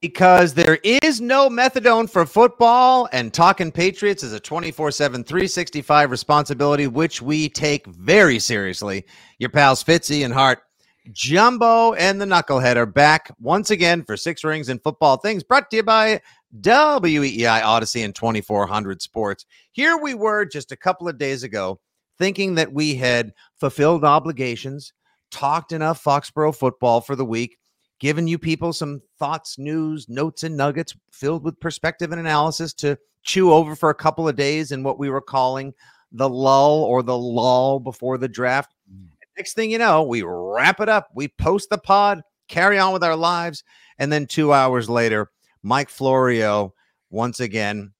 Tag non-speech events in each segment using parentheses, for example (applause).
Because there is no methadone for football, and talking Patriots is a 24 7, 365 responsibility, which we take very seriously. Your pals Fitzy and Hart, Jumbo, and the Knucklehead are back once again for Six Rings and Football Things, brought to you by WEEI Audacy and 2400 Sports. Here we were just a couple of days ago thinking that we had fulfilled obligations, talked enough Foxborough football for the week giving you people some thoughts, news, notes, and nuggets filled with perspective and analysis to chew over for a couple of days in what we were calling the lull or the lull before the draft. Mm. Next thing you know, we wrap it up, we post the pod, carry on with our lives, and then two hours later, Mike Florio once again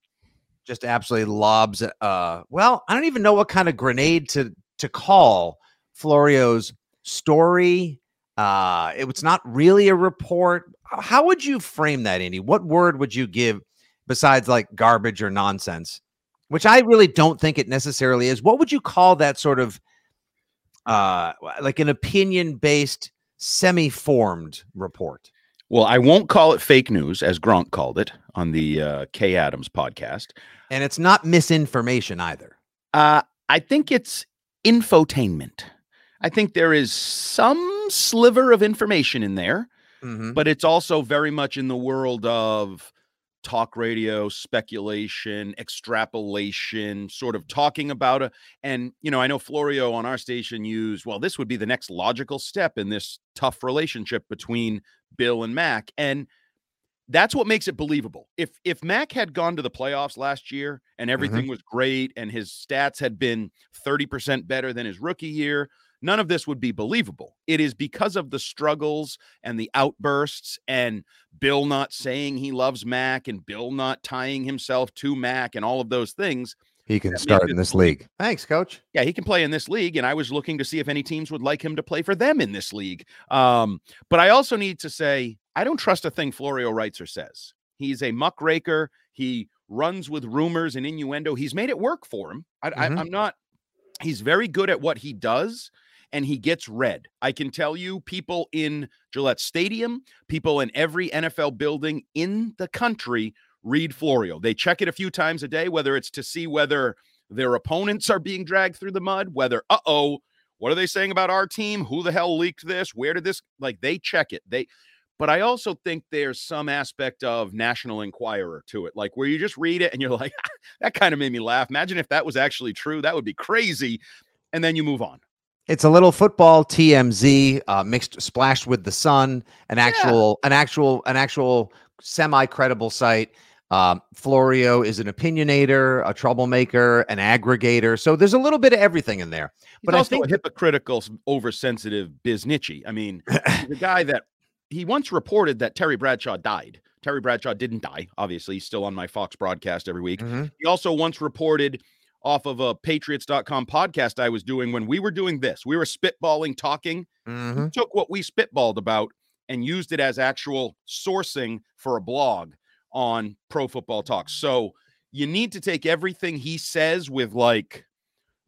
just absolutely lobs uh well, I don't even know what kind of grenade to to call Florio's story uh, it was not really a report. How would you frame that, Andy? What word would you give besides like garbage or nonsense? Which I really don't think it necessarily is. What would you call that sort of uh, like an opinion based, semi formed report? Well, I won't call it fake news, as Gronk called it on the uh, Kay Adams podcast. And it's not misinformation either. Uh, I think it's infotainment. I think there is some sliver of information in there, mm-hmm. but it's also very much in the world of talk radio speculation extrapolation sort of talking about it and you know i know florio on our station used well this would be the next logical step in this tough relationship between bill and mac and that's what makes it believable if if mac had gone to the playoffs last year and mm-hmm. everything mm-hmm. was great and his stats had been 30% better than his rookie year none of this would be believable. It is because of the struggles and the outbursts and Bill not saying he loves Mac and Bill not tying himself to Mac and all of those things. He can start in this league. Thanks, coach. Yeah, he can play in this league. And I was looking to see if any teams would like him to play for them in this league. Um, but I also need to say, I don't trust a thing Florio writes or says. He's a muckraker. He runs with rumors and innuendo. He's made it work for him. I, mm-hmm. I, I'm not, he's very good at what he does and he gets read. I can tell you, people in Gillette Stadium, people in every NFL building in the country read Florio. They check it a few times a day, whether it's to see whether their opponents are being dragged through the mud, whether, uh oh, what are they saying about our team? Who the hell leaked this? Where did this? Like they check it. They, but I also think there's some aspect of National Enquirer to it, like where you just read it and you're like, (laughs) that kind of made me laugh. Imagine if that was actually true. That would be crazy. And then you move on. It's a little football TMZ uh, mixed splashed with the sun, an actual, yeah. an actual, an actual semi credible site. Um, Florio is an opinionator, a troublemaker, an aggregator. So there's a little bit of everything in there. But He's I think a hypocritical, oversensitive biznitchy. I mean, the guy that he once reported that Terry Bradshaw died. Terry Bradshaw didn't die. Obviously, he's still on my Fox broadcast every week. Mm-hmm. He also once reported off of a patriots.com podcast I was doing when we were doing this. We were spitballing, talking. Mm-hmm. took what we spitballed about and used it as actual sourcing for a blog on Pro Football Talk. So you need to take everything he says with like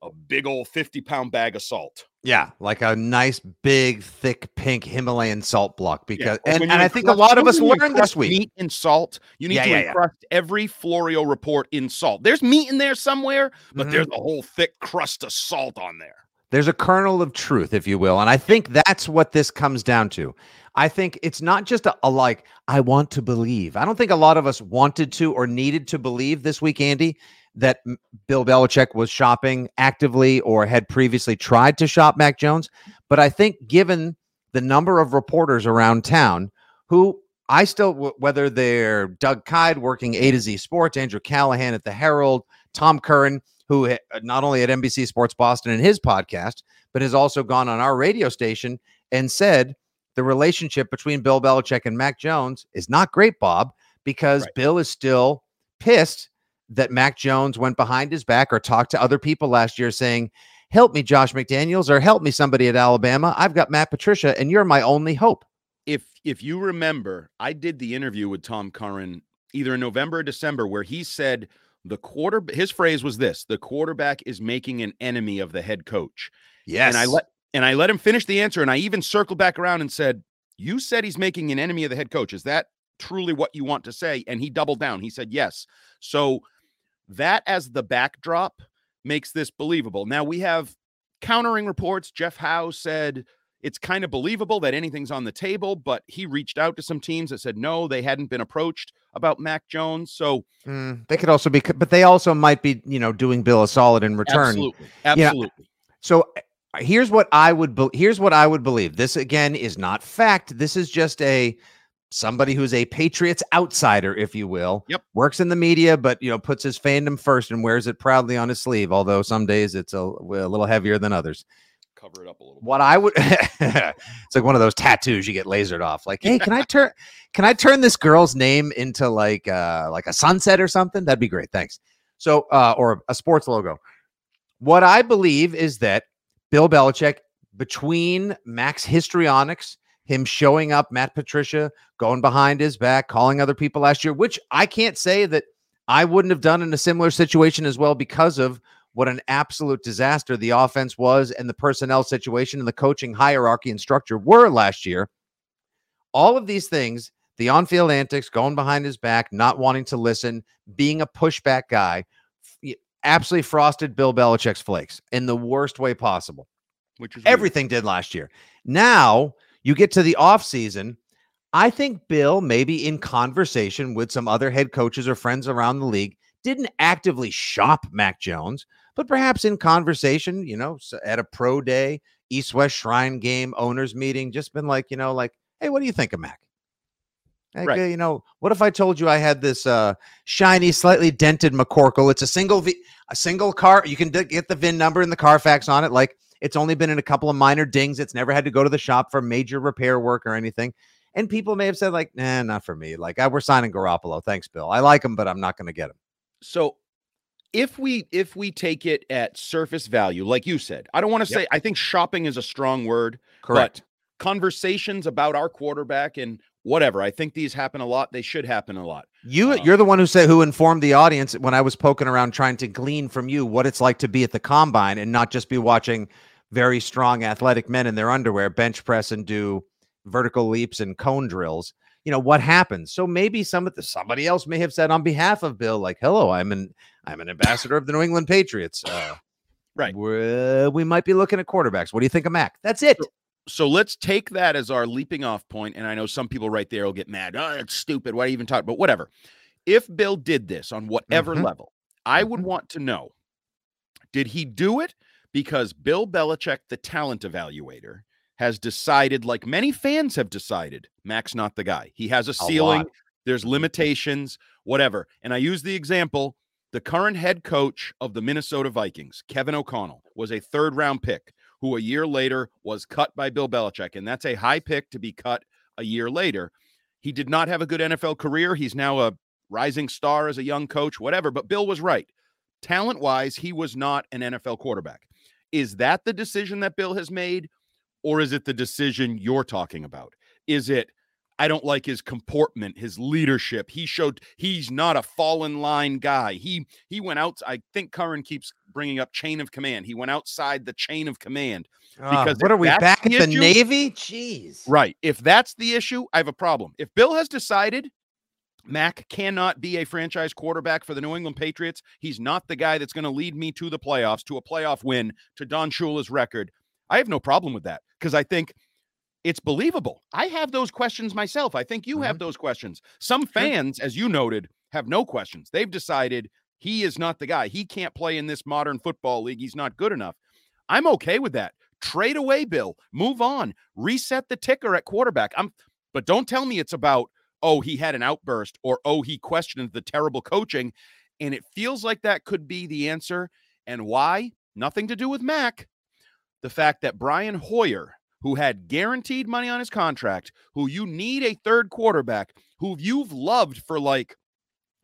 a big old 50 pound bag of salt. Yeah, like a nice big thick pink Himalayan salt block because yeah. and, and I think a lot of us learned this week. Meat and salt. You need yeah, to yeah, encrust every Florio report in salt. There's meat in there somewhere, but mm-hmm. there's a whole thick crust of salt on there. There's a kernel of truth, if you will. And I think that's what this comes down to. I think it's not just a, a, like, I want to believe. I don't think a lot of us wanted to or needed to believe this week, Andy that Bill Belichick was shopping actively or had previously tried to shop Mac Jones. But I think given the number of reporters around town who I still, whether they're Doug Kyed working A to Z Sports, Andrew Callahan at the Herald, Tom Curran, who not only at NBC Sports Boston in his podcast, but has also gone on our radio station and said the relationship between Bill Belichick and Mac Jones is not great, Bob, because right. Bill is still pissed that Mac Jones went behind his back or talked to other people last year saying, Help me, Josh McDaniels, or help me, somebody at Alabama. I've got Matt Patricia, and you're my only hope. If if you remember, I did the interview with Tom Curran either in November or December where he said the quarter his phrase was this the quarterback is making an enemy of the head coach. Yes. And I let and I let him finish the answer and I even circled back around and said, You said he's making an enemy of the head coach. Is that truly what you want to say? And he doubled down. He said yes. So that as the backdrop makes this believable. Now we have countering reports. Jeff Howe said it's kind of believable that anything's on the table, but he reached out to some teams that said no, they hadn't been approached about Mac Jones. So mm, they could also be, but they also might be, you know, doing Bill a solid in return. Absolutely, absolutely. You know, so here's what I would be- here's what I would believe. This again is not fact. This is just a somebody who's a Patriots outsider, if you will. Yep. Works in the media, but you know puts his fandom first and wears it proudly on his sleeve. Although some days it's a, a little heavier than others. Cover it up a little. What I would, (laughs) it's like one of those tattoos you get lasered off. Like, hey, can I turn, can I turn this girl's name into like, uh, like a sunset or something? That'd be great. Thanks. So, uh, or a sports logo. What I believe is that Bill Belichick, between Mac's histrionics, him showing up, Matt Patricia going behind his back, calling other people last year, which I can't say that I wouldn't have done in a similar situation as well because of what an absolute disaster the offense was and the personnel situation and the coaching hierarchy and structure were last year. All of these things, the on field antics, going behind his back, not wanting to listen, being a pushback guy, absolutely frosted Bill Belichick's flakes in the worst way possible. Which is everything weird. did last year. Now you get to the offseason. I think Bill, maybe in conversation with some other head coaches or friends around the league, didn't actively shop Mac Jones, but perhaps in conversation, you know, at a pro day, East West Shrine game, owners meeting, just been like, you know, like, hey, what do you think of Mac? Like, right. uh, you know, what if I told you I had this uh, shiny, slightly dented McCorkle? It's a single v- a single car. You can d- get the VIN number and the Carfax on it. Like it's only been in a couple of minor dings. It's never had to go to the shop for major repair work or anything. And people may have said like, "Nah, not for me." Like, I, we're signing Garoppolo. Thanks, Bill. I like him, but I'm not going to get him. So if we if we take it at surface value, like you said, I don't want to yep. say I think shopping is a strong word. Correct. conversations about our quarterback and whatever. I think these happen a lot. They should happen a lot. You um, you're the one who said who informed the audience when I was poking around trying to glean from you what it's like to be at the combine and not just be watching very strong athletic men in their underwear bench press and do vertical leaps and cone drills. You know what happens. So maybe some of the, somebody else may have said on behalf of Bill, like, "Hello, I'm an I'm an ambassador of the New England Patriots." Uh, right. we might be looking at quarterbacks. What do you think of Mac? That's it. So, so let's take that as our leaping off point. And I know some people right there will get mad. Oh, it's stupid. Why even talk? But whatever. If Bill did this on whatever mm-hmm. level, I would mm-hmm. want to know did he do it because Bill Belichick, the talent evaluator, has decided, like many fans have decided, Mac's not the guy. He has a ceiling, there's mm-hmm. limitations, whatever. And I use the example the current head coach of the Minnesota Vikings, Kevin O'Connell, was a third round pick who a year later was cut by Bill Belichick. And that's a high pick to be cut a year later. He did not have a good NFL career. He's now a rising star as a young coach, whatever. But Bill was right. Talent wise, he was not an NFL quarterback. Is that the decision that Bill has made? Or is it the decision you're talking about? Is it I don't like his comportment, his leadership. He showed he's not a fallen line guy. He he went out. I think Curran keeps bringing up chain of command. He went outside the chain of command ah, because uh, what are we back at the issue, Navy? Jeez, right. If that's the issue, I have a problem. If Bill has decided Mac cannot be a franchise quarterback for the New England Patriots, he's not the guy that's going to lead me to the playoffs, to a playoff win, to Don Shula's record. I have no problem with that because I think it's believable. I have those questions myself. I think you mm-hmm. have those questions. Some fans, as you noted, have no questions. They've decided he is not the guy. He can't play in this modern football league. He's not good enough. I'm okay with that. Trade away Bill. Move on. Reset the ticker at quarterback. I'm but don't tell me it's about oh he had an outburst or oh he questioned the terrible coaching and it feels like that could be the answer and why? Nothing to do with Mac. The fact that Brian Hoyer who had guaranteed money on his contract, who you need a third quarterback, who you've loved for like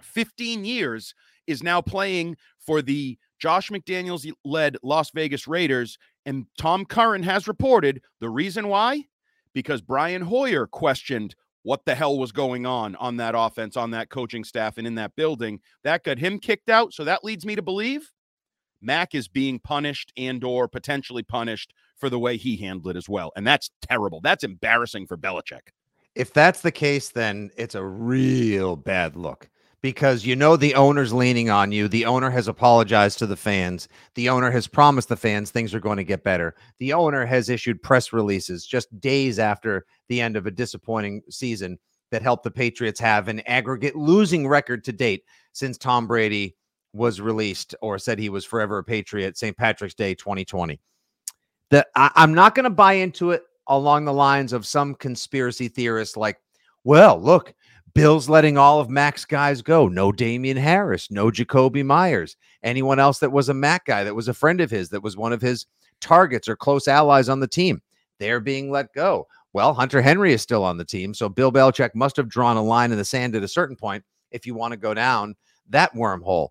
15 years, is now playing for the Josh McDaniels led Las Vegas Raiders. And Tom Curran has reported the reason why? Because Brian Hoyer questioned what the hell was going on on that offense, on that coaching staff, and in that building. That got him kicked out. So that leads me to believe Mac is being punished and or potentially punished for the way he handled it as well. And that's terrible. That's embarrassing for Belichick. if that's the case, then it's a real bad look because you know the owner's leaning on you. The owner has apologized to the fans. The owner has promised the fans things are going to get better. The owner has issued press releases just days after the end of a disappointing season that helped the Patriots have an aggregate losing record to date since Tom Brady was released or said he was forever a Patriot, St. Patrick's Day 2020. The, I, I'm not going to buy into it along the lines of some conspiracy theorists like, well, look, Bill's letting all of Mac's guys go. No Damien Harris, no Jakobi Meyers. anyone else that was a Mac guy that was a friend of his, that was one of his targets or close allies on the team. They're being let go. Well, Hunter Henry is still on the team. So Bill Belichick must have drawn a line in the sand at a certain point if you want to go down that wormhole.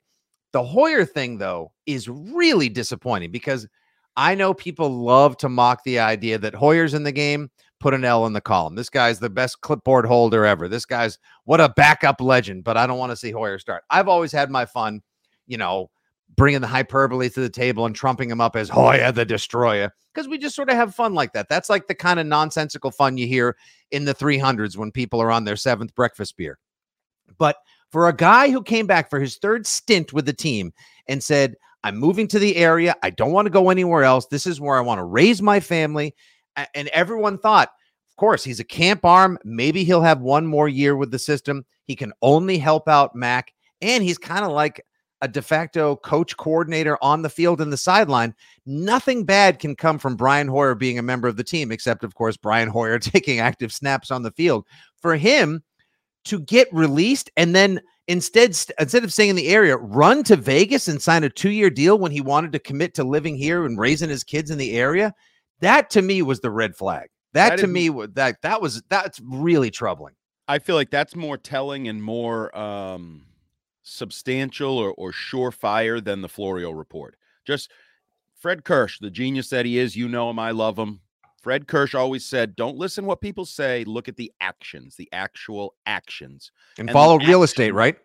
The Hoyer thing, though, is really disappointing because I know people love to mock the idea that Hoyer's in the game, put an L in the column. This guy's the best clipboard holder ever. This guy's what a backup legend, but I don't want to see Hoyer start. I've always had my fun, you know, bringing the hyperbole to the table and trumping him up as Hoya the Destroyer because we just sort of have fun like that. That's like the kind of nonsensical fun you hear in the 300s when people are on their seventh breakfast beer. But for a guy who came back for his third stint with the team and said, I'm moving to the area. I don't want to go anywhere else. This is where I want to raise my family. And everyone thought, of course, he's a camp arm. Maybe he'll have one more year with the system. He can only help out Mac. And he's kind of like a de facto coach coordinator on the field and the sideline. Nothing bad can come from Brian Hoyer being a member of the team, except, of course, Brian Hoyer (laughs) taking active snaps on the field. For him to get released and then instead instead of staying in the area, run to Vegas and sign a two year deal when he wanted to commit to living here and raising his kids in the area. That to me was the red flag. That, that to is, me that that was that's really troubling. I feel like that's more telling and more um substantial or, or surefire than the Florio report. Just Fred Kirsch, the genius that he is, you know him, I love him. Fred Kirsch always said, "Don't listen what people say. Look at the actions, the actual actions, and, and follow real estate." Right?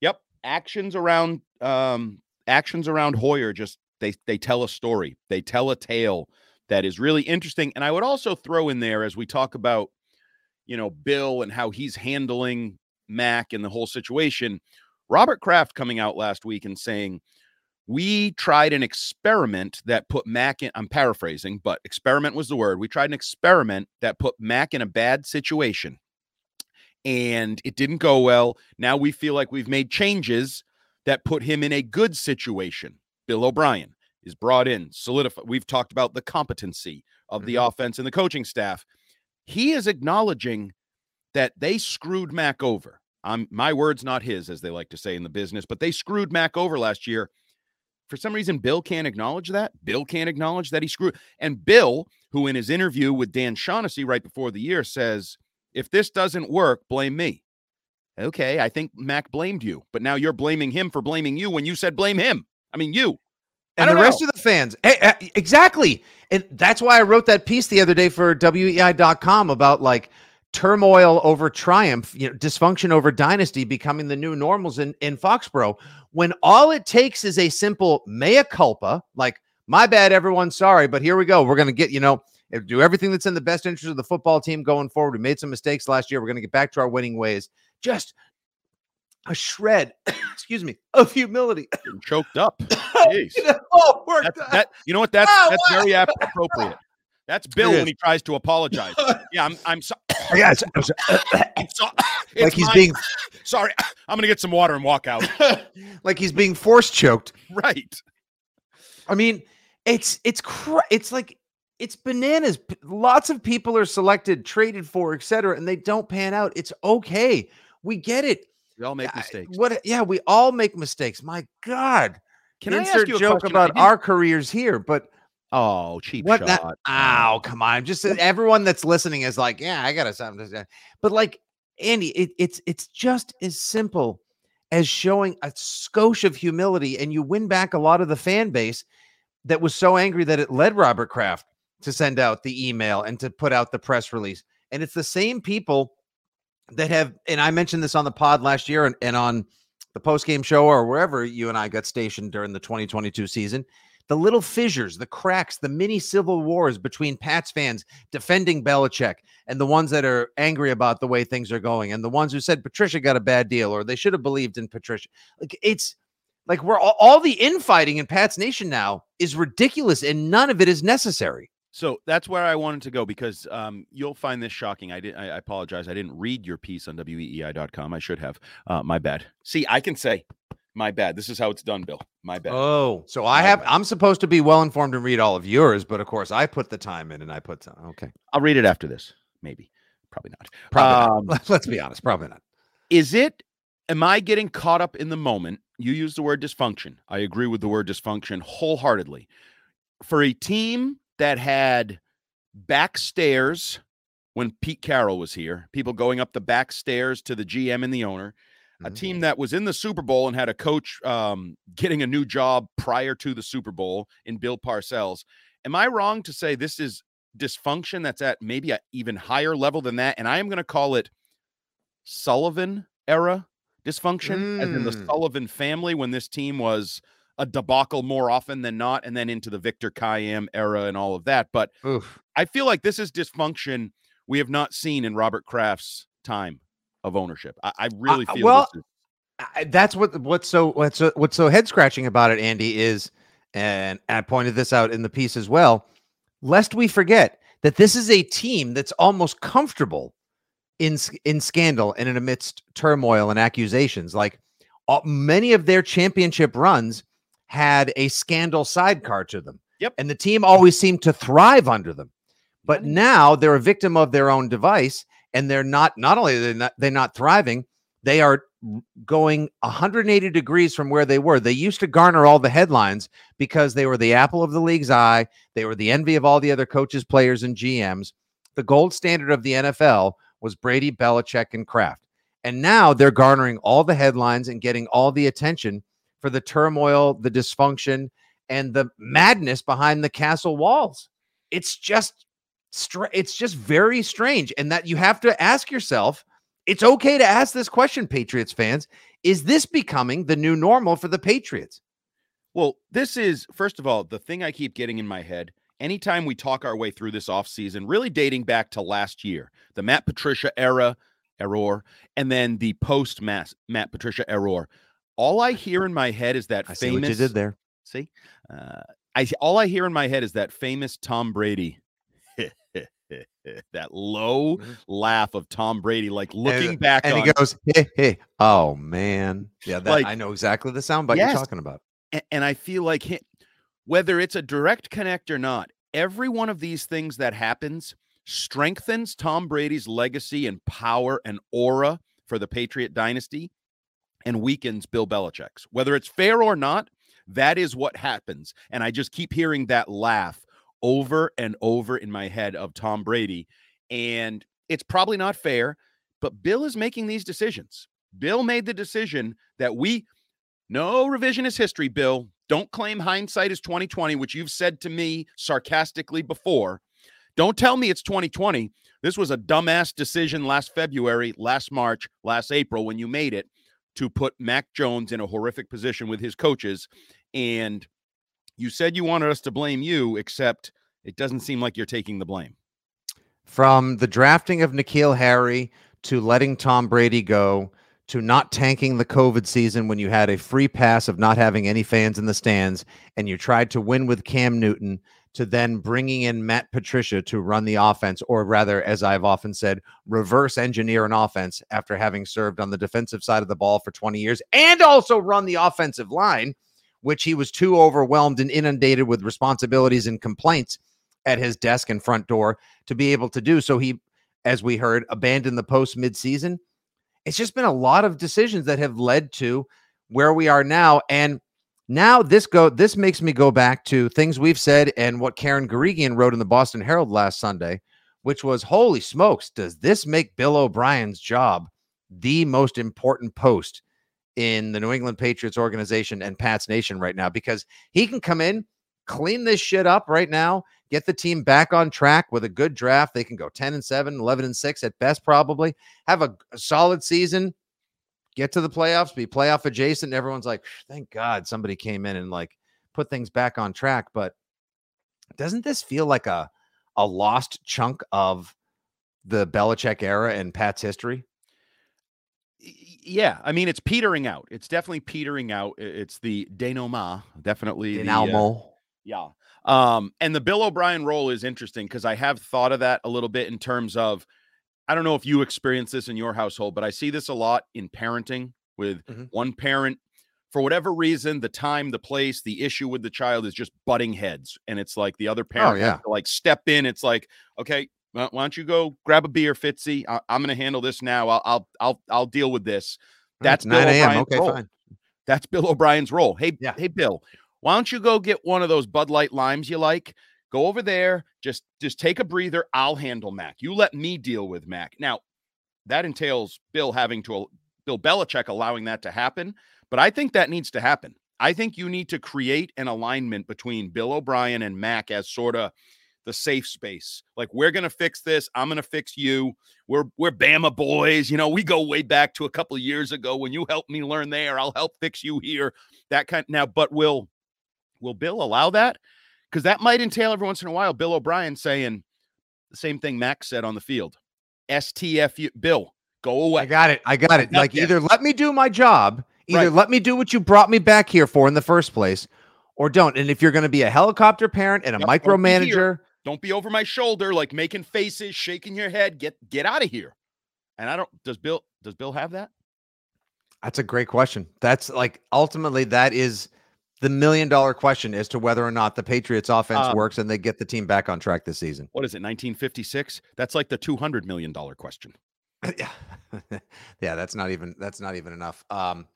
Yep, actions around um, actions around Hoyer. Just they they tell a story. They tell a tale that is really interesting. And I would also throw in there as we talk about, you know, Bill and how he's handling Mac and the whole situation. Robert Kraft coming out last week and saying, we tried an experiment that put Mac in, I'm paraphrasing, but experiment was the word. We tried an experiment that put Mac in a bad situation and it didn't go well. Now we feel like we've made changes that put him in a good situation. Bill O'Brien is brought in, solidified. We've talked about the competency of mm-hmm. the offense and the coaching staff. He is acknowledging that they screwed Mac over. I'm my words, not his, as they like to say in the business, but they screwed Mac over last year. For some reason, Bill can't acknowledge that. Bill can't acknowledge that he screwed. And Bill, who in his interview with Dan Shaughnessy right before the year says, if this doesn't work, blame me. Okay, I think Mac blamed you, but now you're blaming him for blaming you when you said blame him. I mean, you. And the know. rest of the fans. Uh, exactly. And that's why I wrote that piece the other day for WEEI.com about like turmoil over triumph, you know, dysfunction over dynasty becoming the new normals in, in Foxborough. When all it takes is a simple mea culpa, like, my bad, everyone, sorry, but here we go. We're going to get, you know, eh, do everything that's in the best interest of the football team going forward. We made some mistakes last year. We're going to get back to our winning ways. Just a shred, (coughs) excuse me, of humility. (coughs) Getting choked up. Jeez. you, know, (laughs) oh, that's, that, you know what? That's oh, that's very (laughs) appropriate. That's Bill when he tries to apologize. (laughs) yeah, I'm. I'm sorry. (coughs) Oh, yeah, it's, it's, it's, like he's being sorry. I'm gonna get some water and walk out. like he's being force choked. Right. I mean, it's it's cr- it's like it's bananas. Lots of people are selected, traded for, etc., and they don't pan out. It's okay. We get it. We all make mistakes. what? Yeah, we all make mistakes. My God. Can Insert I ask you a joke about our careers here? But oh, cheap what shot. That, oh, come on. Just everyone that's listening is like, yeah, I got to something. But like Andy, it, it's it's just as simple as showing a skosh of humility, and you win back a lot of the fan base that was so angry that it led Robert Kraft to send out the email and to put out the press release. And it's the same people that have, and I mentioned this on the pod last year and, and on the post game show or wherever you and I got stationed during the 2022 season. the little fissures, the cracks, the mini civil wars between Pats fans defending Belichick and the ones that are angry about the way things are going, and the ones who said Patricia got a bad deal or they should have believed in Patricia. Like it's like we're all, all the infighting in Pats Nation now is ridiculous, and none of it is necessary. So that's where I wanted to go because um, you'll find this shocking. I did. I, apologize. I didn't read your piece on weei.com. I should have. Uh, my bad. See, I can say my bad. This is how it's done, Bill. My bad. Oh, so I have. Bad. I'm supposed to be well informed and read all of yours, but of course I put the time in and I put some. Okay, I'll read it after this. Maybe, probably not. Probably um, not. (laughs) Let's be honest. Probably not. Is it? Am I getting caught up in the moment? You use the word dysfunction. I agree with the word dysfunction wholeheartedly. For a team that had back stairs when Pete Carroll was here, people going up the back stairs to the GM and the owner a mm-hmm. team that was in the Super Bowl and had a coach um, getting a new job prior to the Super Bowl in Bill Parcells. Am I wrong to say this is dysfunction that's at maybe an even higher level than that? And I am going to call it Sullivan era dysfunction, mm. as in the mm. Sullivan family when this team was a debacle more often than not, and then into the Victor Kiam era and all of that. But Oof. I feel like this is dysfunction we have not seen in Robert Kraft's time of ownership. I, I really feel uh, well. Is- I, that's what what's so what's so, what's so head scratching about it, Andy, is and I pointed this out in the piece as well. Lest we forget that this is a team that's almost comfortable in in scandal and in amidst turmoil and accusations. Like uh, many of their championship runs had a scandal sidecar to them. Yep. And the team always seemed to thrive under them. But now they're a victim of their own device and they're not not only they're not they're not thriving, they are going 180 degrees from where they were. They used to garner all the headlines because they were the apple of the league's eye. They were the envy of all the other coaches, players, and GMs. The gold standard of the NFL was Brady, Belichick, and Kraft. And now they're garnering all the headlines and getting all the attention for the turmoil, the dysfunction, and the madness behind the castle walls. It's just str- it's just very strange and that you have to ask yourself it's okay to ask this question patriots fans is this becoming the new normal for the patriots well this is first of all the thing i keep getting in my head anytime we talk our way through this offseason really dating back to last year the matt patricia era error and then the post matt patricia error all i hear in my head is that I famous you did there see uh, I all I hear in my head is that famous Tom Brady (laughs) that low mm-hmm. laugh of Tom Brady, like looking and, back, and on, he goes, "Hey, hey, oh man, yeah, that, like, I know exactly the sound bite yes, you're talking about." And, and I feel like he, whether it's a direct connect or not, every one of these things that happens strengthens Tom Brady's legacy and power and aura for the Patriot dynasty, and weakens Bill Belichick's. Whether it's fair or not, that is what happens. And I just keep hearing that laugh over and over in my head of Tom Brady. And it's probably not fair, but Bill is making these decisions. Bill made the decision that we no revisionist history, Bill. Don't claim hindsight is 2020, which you've said to me sarcastically before. Don't tell me it's 2020. This was a dumbass decision last February, last March, last April when you made it to put Mac Jones in a horrific position with his coaches. And you said you wanted us to blame you, except it doesn't seem like you're taking the blame. From the drafting of N'Keal Harry to letting Tom Brady go to not tanking the COVID season when you had a free pass of not having any fans in the stands and you tried to win with Cam Newton to then bringing in Matt Patricia to run the offense, or rather, as I've often said, reverse engineer an offense after having served on the defensive side of the ball for 20 years and also run the offensive line which he was too overwhelmed and inundated with responsibilities and complaints at his desk and front door to be able to do. So he, as we heard, abandoned the post midseason. It's just been a lot of decisions that have led to where we are now. And now this go this makes me go back to things we've said and what Karen Guregian wrote in the Boston Herald last Sunday, which was holy smokes, does this make Bill O'Brien's job the most important post in the New England Patriots organization and Pats Nation right now because he can come in, clean this shit up right now, get the team back on track with a good draft. They can go 10 and 7, 11 and 6 at best, probably have a, a solid season, get to the playoffs, be playoff adjacent. Everyone's like, thank God somebody came in and like put things back on track. But doesn't this feel like a a lost chunk of the Belichick era and Pat's history? Yeah, I mean it's petering out. It's definitely petering out. It's the denouement, definitely denouement. Uh, yeah. Um, and the Bill O'Brien role is interesting because I have thought of that a little bit in terms of I don't know if you experience this in your household, but I see this a lot in parenting with mm-hmm. one parent for whatever reason, the time, the place, the issue with the child is just butting heads. And it's like the other oh, parent oh, yeah. like step in. It's like, okay, why don't you go grab a beer, Fitzy? I- am going to handle this now. I'll, I'll, I'll, I'll deal with this. That's 9 a.m. Okay, role. fine. That's Bill O'Brien's role. Hey, yeah. hey, Bill, why don't you go get one of those Bud Light limes you like? Go over there, just just take a breather. I'll handle Mac. You let me deal with Mac. Now, that entails Bill having to Bill Belichick allowing that to happen. But I think that needs to happen. I think you need to create an alignment between Bill O'Brien and Mac as sort of the safe space. Like we're gonna fix this. I'm gonna fix you. We're we're Bama boys. You know, we go way back to a couple years ago when you helped me learn there. I'll help fix you here. That kind now, but will will Bill allow that? Because that might entail every once in a while Bill O'Brien saying the same thing Mac said on the field. STFU Bill, go away. I got it. I got it. like either let me do my job Either right. let me do what you brought me back here for in the first place, or don't. And if you're going to be a helicopter parent and a yep, micromanager, don't, don't be over my shoulder, like making faces, shaking your head. Get get out of here. And I don't. Does Bill? Does Bill have that? That's a great question. That's like ultimately that is the million dollar question as to whether or not the Patriots offense um, works and they get the team back on track this season. What is it, 1956? That's like the $200 million question. (laughs) yeah. (laughs) yeah, that's not even that's not even enough. Um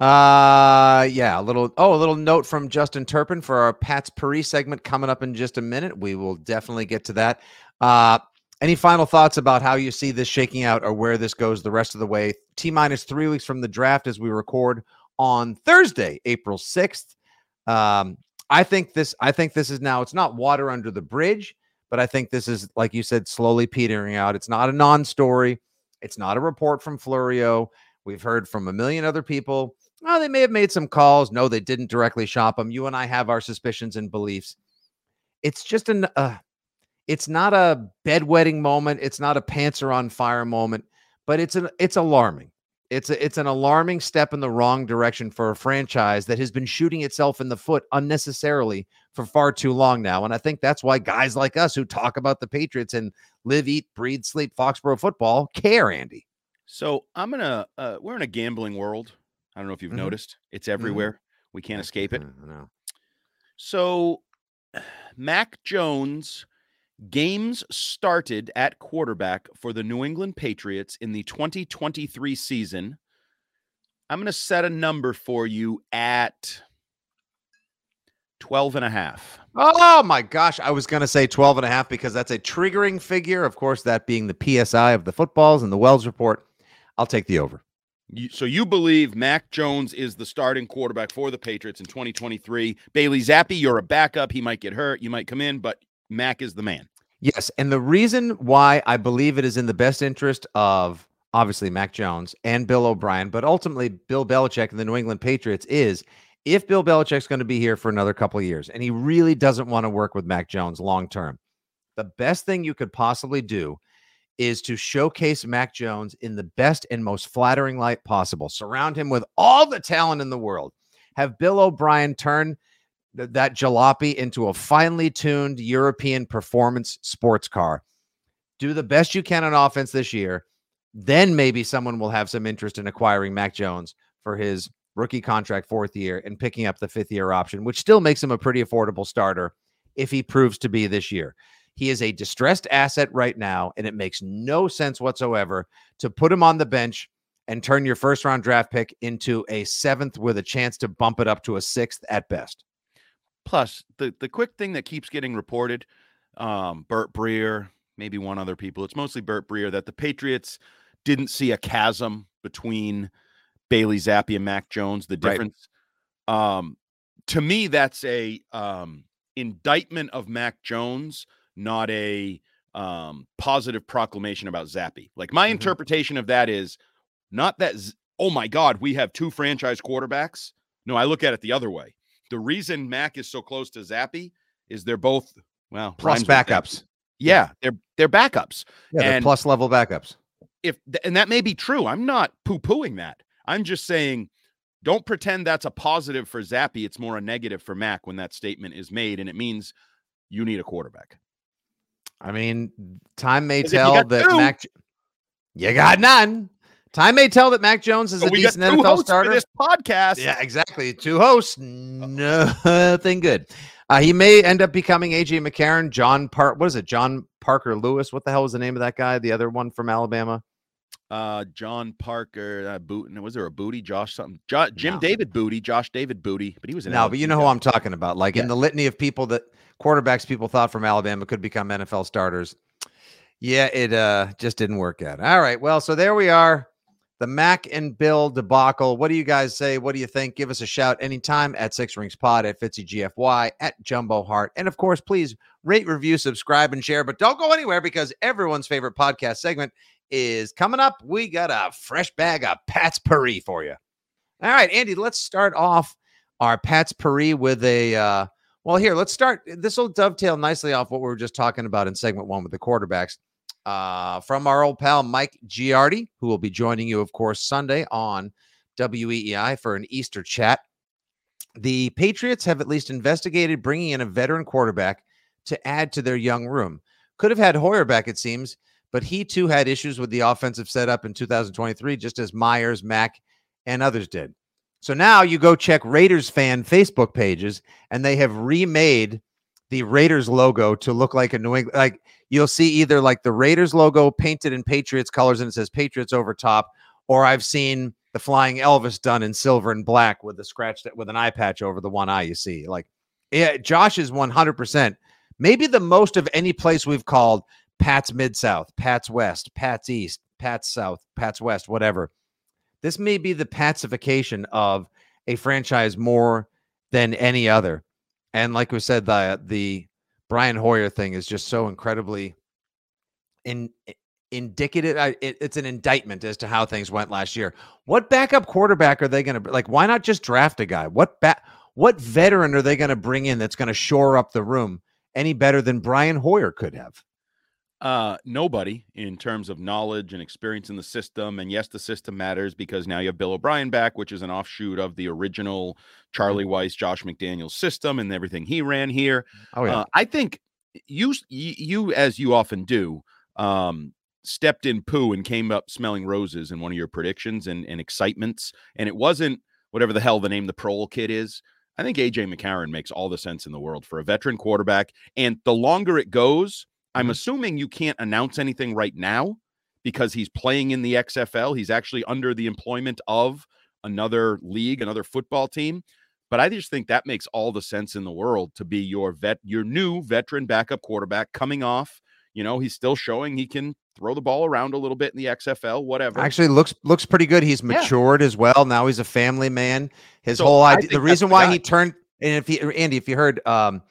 uh, yeah, a little. Oh, a little note from Justin Turpin for our Patspourri segment coming up in just a minute. We will definitely get to that. Uh, any final thoughts about how you see this shaking out or where this goes the rest of the way? T minus three weeks from the draft as we record on Thursday, April sixth. Um, I think this. I think this is now. It's not water under the bridge, but I think this is, like you said, slowly petering out. It's not a non-story. It's not a report from Florio. We've heard from a million other people well, they may have made some calls. No, they didn't directly shop them. You and I have our suspicions and beliefs. It's just an uh, it's not a bedwetting moment. It's not a pants are on fire moment, but it's an it's alarming. It's a, it's an alarming step in the wrong direction for a franchise that has been shooting itself in the foot unnecessarily for far too long now. And I think that's why guys like us who talk about the Patriots and live, eat, breathe, sleep Foxborough football care, Andy. So I'm gonna uh, we're in a gambling world I don't know if you've mm-hmm. noticed. It's mm-hmm. everywhere. Mm-hmm. We can't escape it. No. So (sighs) Mac Jones games started at quarterback for the New England Patriots in the 2023 season. I'm going to set a number for you at 12 and a half. Oh my gosh. I was going to say 12 and a half because that's a triggering figure. Of course, that being the PSI of the footballs and the Wells report. I'll take the over. You, so you believe Mac Jones is the starting quarterback for the Patriots in 2023? Bailey Zappe, you're a backup. He might get hurt. You might come in, but Mac is the man. Yes, and the reason why I believe it is in the best interest of obviously Mac Jones and Bill O'Brien, but ultimately Bill Belichick and the New England Patriots is if Bill Belichick's going to be here for another couple of years and he really doesn't want to work with Mac Jones long term, the best thing you could possibly do is to showcase Mac Jones in the best and most flattering light possible. Surround him with all the talent in the world. Have Bill O'Brien turn that jalopy into a finely tuned European performance sports car. Do the best you can on offense this year. Then maybe someone will have some interest in acquiring Mac Jones for his rookie contract fourth year and picking up the fifth year option, which still makes him a pretty affordable starter if he proves to be this year. He is a distressed asset right now, and it makes no sense whatsoever to put him on the bench and turn your first round draft pick into a seventh with a chance to bump it up to a sixth at best. Plus, the the quick thing that keeps getting reported, um, Burt Breer, maybe one other people, it's mostly Burt Breer, that the Patriots didn't see a chasm between Bailey Zappe and Mac Jones. The difference, right. um, to me, that's a um, indictment of Mac Jones not a um, positive proclamation about Zappe. Like my mm-hmm. interpretation of that is not that, oh my God, we have two franchise quarterbacks. No, I look at it the other way. The reason Mac is so close to Zappe is they're both well plus backups. Yeah, they're they're backups. Yeah, they're And- plus level backups. If and that may be true. I'm not poo-pooing that. I'm just saying don't pretend that's a positive for Zappe. It's more a negative for Mac when that statement is made, and it means you need a quarterback. I mean, time may tell that two- Mac. You got none. Time may tell that Mac Jones is a decent NFL starter. this podcast. Yeah, exactly. Two hosts, nothing good. Uh, he may end up becoming AJ McCarron, John Park. What is it? John Parker Lewis. What the hell was the name of that guy? The other one from Alabama. Uh, John Parker, uh, Boot. Was there a Booty? Josh something? Jo- Jim No. David Booty, Josh David Booty, but he was an No, but you know who I'm talking about. Like Yeah. in the litany of people that quarterbacks people thought from Alabama could become NFL starters. Yeah, it uh just didn't work out. All right. Well, so there we are. The Mac and Bill debacle. What do you guys say? What do you think? Give us a shout anytime at Six Rings Pod, at Fitzy GFY, at Jumbo Hart. And of course, please rate, review, subscribe, and share. But don't go anywhere because everyone's favorite podcast segment is coming up. We got a fresh bag of Patspourri for you. All right, Andy, let's start off our Patspourri with a uh well here, let's start. This will dovetail nicely off what we were just talking about in segment one with the quarterbacks. Uh from our old pal Mike Giardi, who will be joining you, of course, Sunday on WEEI for an Easter chat. The Patriots have at least investigated bringing in a veteran quarterback to add to their young room. Could have had Hoyer back, it seems, but he too had issues with the offensive setup in 2023, just as Meyers, Mack, and others did. So now you go check Raiders fan Facebook pages, and they have remade the Raiders logo to look like a New England. Like you'll see either like the Raiders logo painted in Patriots colors and it says Patriots over top, or I've seen the flying Elvis done in silver and black with the scratch that with an eye patch over the one eye. You see, like yeah, Josh is 100 percent maybe the most of any place we've called Pat's Mid South, Pat's West, Pat's East, Pat's South, Pat's West, whatever. This may be the pacification of a franchise more than any other. And like we said, the the Brian Hoyer thing is just so incredibly in indicative. It, it's an indictment as to how things went last year. What backup quarterback are they going to like? Why not just draft a guy? What back? What veteran are they going to bring in that's going to shore up the room any better than Brian Hoyer could have? Uh, nobody in terms of knowledge and experience in the system. And yes, the system matters because now you have Bill O'Brien back, which is an offshoot of the original Charlie Weis, Josh McDaniels system and everything he ran here. Oh yeah, Uh, I think you, you, as you often do, um, stepped in poo and came up smelling roses in one of your predictions and, and excitements. And it wasn't whatever the hell the name the Prohl kid is. I think AJ McCarron makes all the sense in the world for a veteran quarterback. And the longer it goes, I'm Mhm. assuming you can't announce anything right now because he's playing in the XFL. He's actually under the employment of another league, another football team. But I just think that makes all the sense in the world to be your vet, your new veteran backup quarterback coming off. You know, he's still showing he can throw the ball around a little bit in the XFL, whatever. actually looks looks pretty good. He's matured as well. Now he's a family man. His So, whole idea, the reason why guy. he turned, and if you Andy, if you heard, um,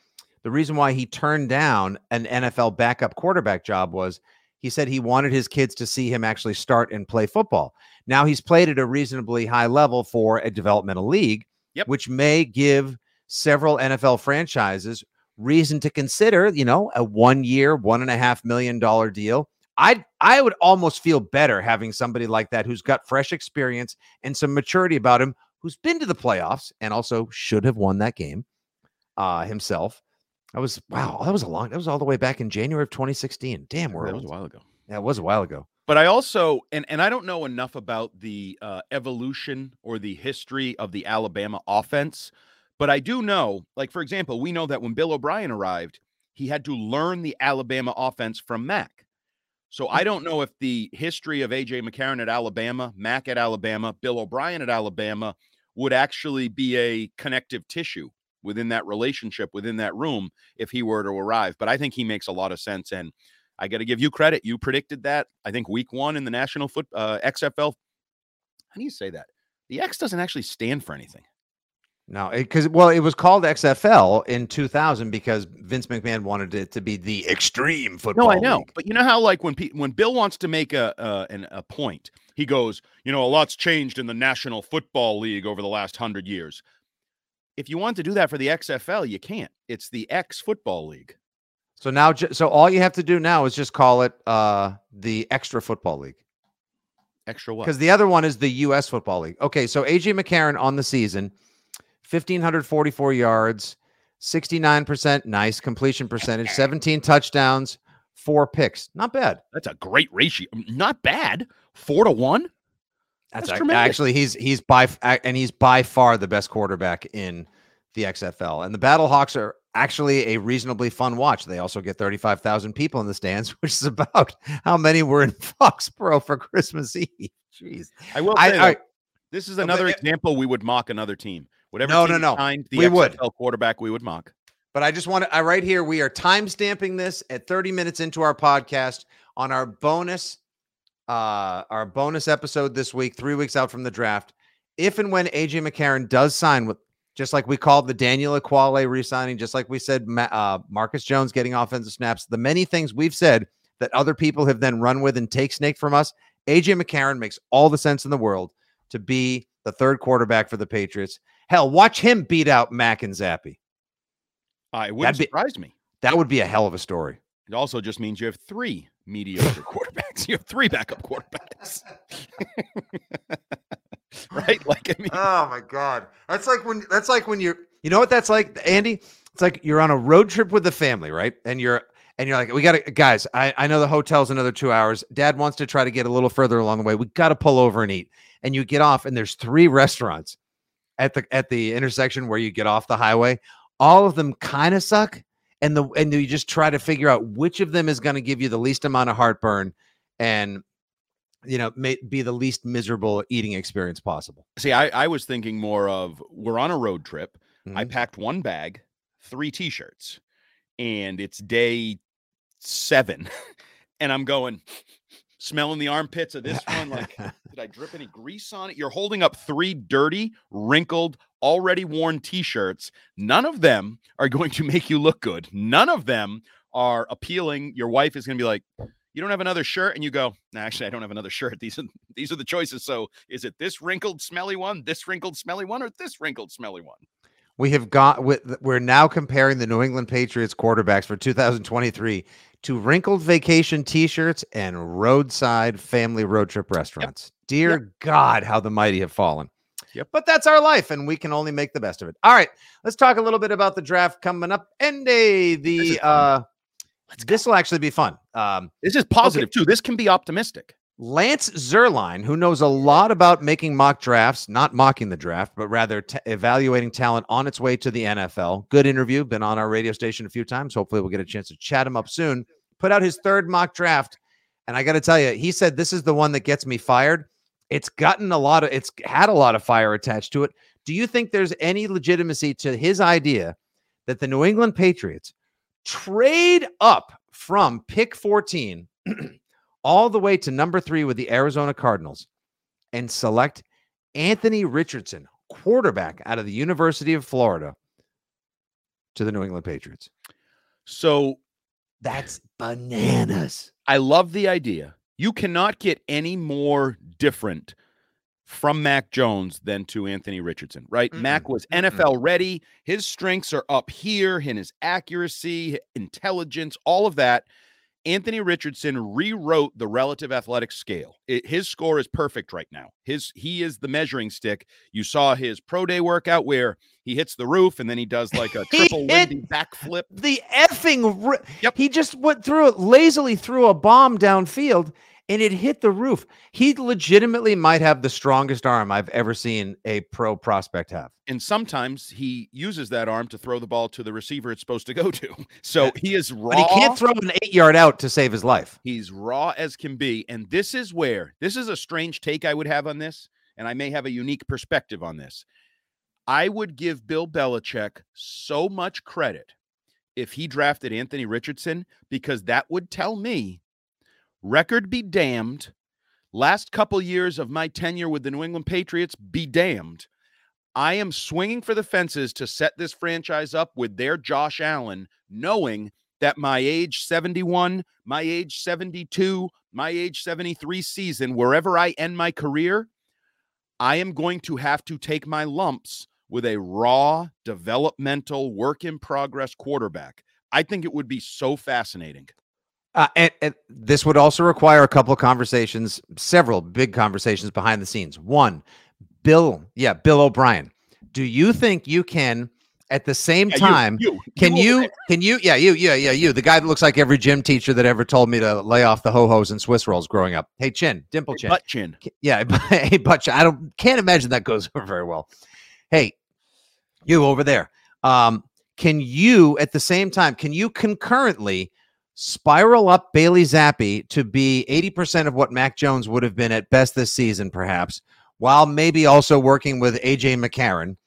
the reason why he turned down an NFL backup quarterback job was he said he wanted his kids to see him actually start and play football. Now he's played at a reasonably high level for a developmental league, Yep. which may give several NFL franchises reason to consider, you know, a one year, one and a half million dollar deal. I I would almost feel better having somebody like that who's got fresh experience and some maturity about him, who's been to the playoffs and also should have won that game uh himself. That was wow, that was a long that was all the way back in January of 2016. Damn that world. was a while ago. Yeah, it was a while ago. But I also and and I don't know enough about the uh, evolution or the history of the Alabama offense, but I do know, like for example, we know that when Bill O'Brien arrived, he had to learn the Alabama offense from Mac. So I don't know if the history of AJ McCarron at Alabama, Mac at Alabama, Bill O'Brien at Alabama would actually be a connective tissue within that relationship within that room if he were to arrive. But I think he makes a lot of sense and I got to give you credit. You predicted that. I think week one in the National Foot uh, XFL. How do you say that? The X doesn't actually stand for anything. No, because well, it was called XFL in 2000 because Vince McMahon wanted it to be the extreme football. No, I know, league. but you know how like when pe- when Bill wants to make a uh, an, a point, he goes, you know, a lot's changed in the National Football League over the last hundred years. If you want to do that for the XFL, you can't. It's the X Football League. So now, so all you have to do now is just call it uh, the Extra Football League Extra what? because the other one is the U.S. Football League. Okay, so AJ McCarron on the season, fifteen hundred forty-four yards, sixty-nine percent, nice completion percentage, (laughs) seventeen touchdowns, four picks. Not bad. That's a great ratio. Not bad. Four to one. That's, That's tremendous. actually he's he's by and he's by far the best quarterback in the XFL. And the Battlehawks are actually a reasonably fun watch. They also get 35,000 people in the stands, (laughs) which is about how many were in Foxborough for Christmas Eve. Jeez. I will I, say I, though, this is another it- example we would mock another team. Whatever No, team no, no. signed the We XFL would. quarterback, we would mock. but I just want to I right here we are time stamping this at 30 minutes into our podcast on our bonus uh our bonus episode this week, 3 weeks out from the draft. If and when AJ McCarron does sign with just like we called the Daniel Ekuale re-signing, just like we said uh, Marcus Jones getting offensive snaps, the many things we've said that other people have then run with and take snake from us, AJ McCarron makes all the sense in the world to be the third quarterback for the Patriots. Hell, watch him beat out Mac and Zappe. Uh, it wouldn't That'd be- surprise me. That would be a hell of a story. It also just means you have three (laughs) mediocre quarterbacks. You have three backup quarterbacks. (laughs) right? (laughs) Like I mean, Oh my god. That's like when that's like when you're you know what that's like, Andy? It's like you're on a road trip with the family, right? And you're and you're like, we gotta guys, I, I know the hotel's another two hours. Dad wants to try to get a little further along the way. We gotta pull over and eat. And you get off, and there's three restaurants at the at the intersection where you get off the highway. All of them kind of suck. And the and you just try to figure out which of them is going to give you the least amount of heartburn and you know may, be the least miserable eating experience possible. see, I, I was thinking more of we're on a road trip. I Mhm. packed one bag, three t-shirts, and it's day seven. (laughs) and I'm going smelling the armpits of this one. Like, (laughs) did I drip any grease on it? You're holding up three dirty, wrinkled, already worn t-shirts. None of them are going to make you look good. None of them are appealing. Your wife is going to be like, you don't have another shirt, and you go, nah, actually, I don't have another shirt. (laughs) These are these are the choices. So, is it this wrinkled, smelly one, this wrinkled, smelly one, or this wrinkled, smelly one? We have got with we're now comparing the New England Patriots quarterbacks for 2023 to wrinkled vacation t-shirts and roadside family road trip restaurants. Dear God, how the mighty have fallen. Yep. But that's our life, and we can only make the best of it. All right, let's talk a little bit about the draft coming up. And is a the fun. Uh, this will actually be fun. Um This is positive too. This can be optimistic. Lance Zierlein, who knows a lot about making mock drafts, not mocking the draft, but rather t- evaluating talent on its way to the NFL. Good interview, been on our radio station a few times. Hopefully, we'll get a chance to chat him up soon. Put out his third mock draft. And I got to tell you, he said this is the one that gets me fired. It's gotten a lot of, it's had a lot of fire attached to it. Do you think there's any legitimacy to his idea that the New England Patriots trade up from pick 14 all the way to number three with the Arizona Cardinals and select Anthony Richardson, quarterback out of the University of Florida, to the New England Patriots. So That's bananas. I love the idea. You cannot get any more different from Mac Jones than to Anthony Richardson, right? Mac was. NFL ready. His strengths are up here in his accuracy, intelligence, all of that. Anthony Richardson rewrote the relative athletic scale. It- his score is perfect right now. His he is the measuring stick. You saw his pro day workout where he hits the roof and then he does like a (laughs) triple windy backflip. The effing. Yep. He just went through it lazily threw a bomb downfield and it hit the roof. He legitimately might have the strongest arm I've ever seen a pro prospect have. and sometimes he uses that arm to throw the ball to the receiver it's supposed to go to. (laughs) So he is raw. But he can't throw an eight yard out to save his life. He's raw as can be. And this is where this is a strange take I would have on this. And I may have a unique perspective on this. I would give Bill Belichick so much credit if he drafted Anthony Richardson, because that would tell me record be damned. Last couple years of my tenure with the New England Patriots be damned. I am swinging for the fences to set this franchise up with their Josh Allen, knowing that my age 71, my age 72, my age 73 season, wherever I end my career, I am going to have to take my lumps with a raw, developmental, work in progress quarterback. I think it would be so fascinating. Uh, and, and, this would also require a couple of conversations, several big conversations behind the scenes. One, Bill, yeah, Bill O'Brien. Do you think you can, at the same yeah, time, you, you, can you, you can you, yeah, you, yeah, yeah, you, the guy that looks like every gym teacher that ever told me to lay off the ho hos and Swiss rolls growing up. Hey, chin, dimple chin, butt chin, yeah, (laughs) hey, butt chin. I don't can't imagine that goes (laughs) over very well. Hey, you over there. Um, can you at the same time? Can you concurrently? Spiral up Bailey Zappe to be 80% of what Mac Jones would have been at best this season, perhaps, while maybe also working with AJ McCarron.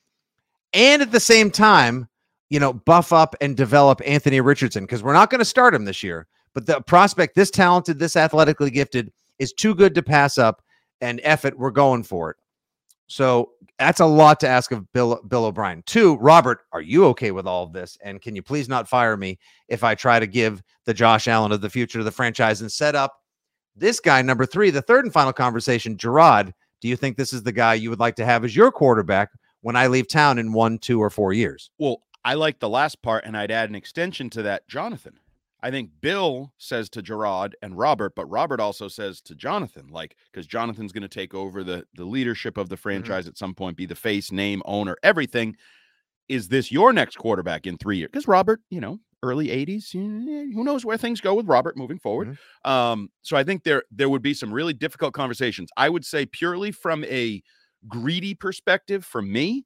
And at the same time, you know, buff up and develop Anthony Richardson because we're not going to start him this year. But the prospect, this talented, this athletically gifted, is too good to pass up. And F it, we're going for it. So that's a lot to ask of Bill Bill O'Brien. Two, Robert, are you okay with all of this? And can you please not fire me if I try to give the Josh Allen of the future to the franchise and set up this guy number three? The third and final conversation, Gerard. Do you think this is the guy you would like to have as your quarterback when I leave town in one, two, or four years? Well, I like the last part, and I'd add an extension to that, Jonathan. I think Bill says to Gerard and Robert, but Robert also says to Jonathan, like, because Jonathan's going to take over the the leadership of the mm-hmm. franchise mm-hmm. at some point, be the face, name, owner, everything. Is this your next quarterback in three years? Because Robert, you know, early 80s, who knows where things go with Robert moving forward. Mm-hmm. Um, so I think there there would be some really difficult conversations. I would say purely from a greedy perspective, for me,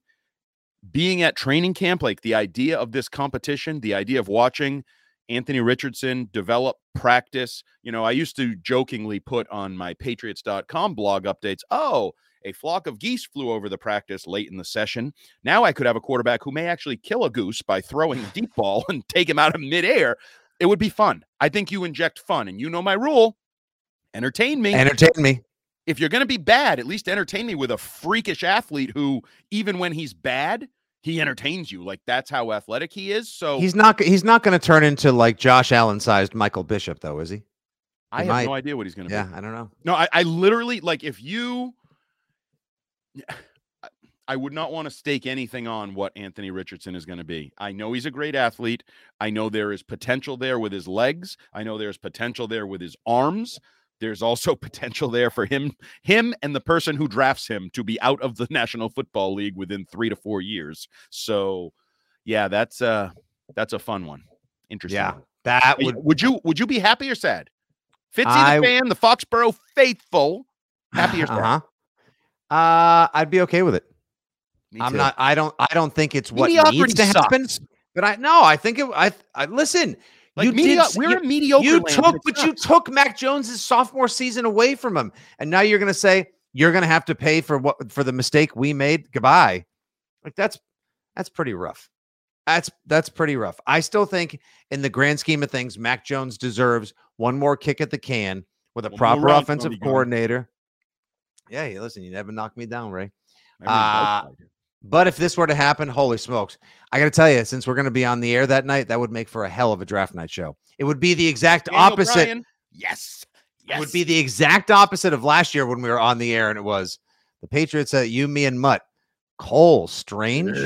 being at training camp, like the idea of this competition, the idea of watching Anthony Richardson, develop, practice. You know, I used to jokingly put on my patriots.com blog updates, oh, a flock of geese flew over the practice late in the session. Now I could have a quarterback who may actually kill a goose by throwing a (laughs) deep ball and take him out of midair. It would be fun. I think you inject fun, and you know my rule entertain me. Entertain me. If you're going to be bad, at least entertain me with a freakish athlete who, even when he's bad, he entertains you. Like that's how athletic he is. So he's not he's not going to turn into like Josh Allen sized Michael Bishop though, is he? he I have might. no idea what he's going to be. yeah, be. I don't know. No, I, I literally like if you (sighs) I would not want to stake anything on what Anthony Richardson is going to be. I know he's a great athlete. I know there is potential there with his legs. I know there's potential there with his arms there's also (laughs) potential there for him him and the person who drafts him to be out of the (laughs) National Football League within 3 to 4 years. So, yeah, that's uh that's a fun one. Interesting. Yeah. That would Would you would you be happy or sad? Fitzy I, the fan, the Foxborough faithful, happy or sad? Uh-huh. Uh, I'd be okay with it. I'm not. I don't. I don't think it's what needs to happen. But I no. I think it. I. I listen. Like you media- did, we're you, in mediocre. You took, but you took Mac Jones's sophomore season away from him, and now you're going to say you're going to have to pay for what for the mistake we made. Goodbye. Like that's that's pretty rough. That's that's pretty rough. I still think, in the grand scheme of things, Mac Jones deserves one more kick at the can with a proper offensive coordinator. Yeah, listen, you never knocked me down, Ray. Uh, but if this were to happen, holy smokes. I got to tell you, since we're going to be on the air that night, that would make for a hell of a draft night show. It would be the exact Daniel opposite. Bryan. Yes. Yes. It would be the exact opposite of last year when we were on the air and it was the Patriots, uh, you, me, and Mutt. Cole, strange.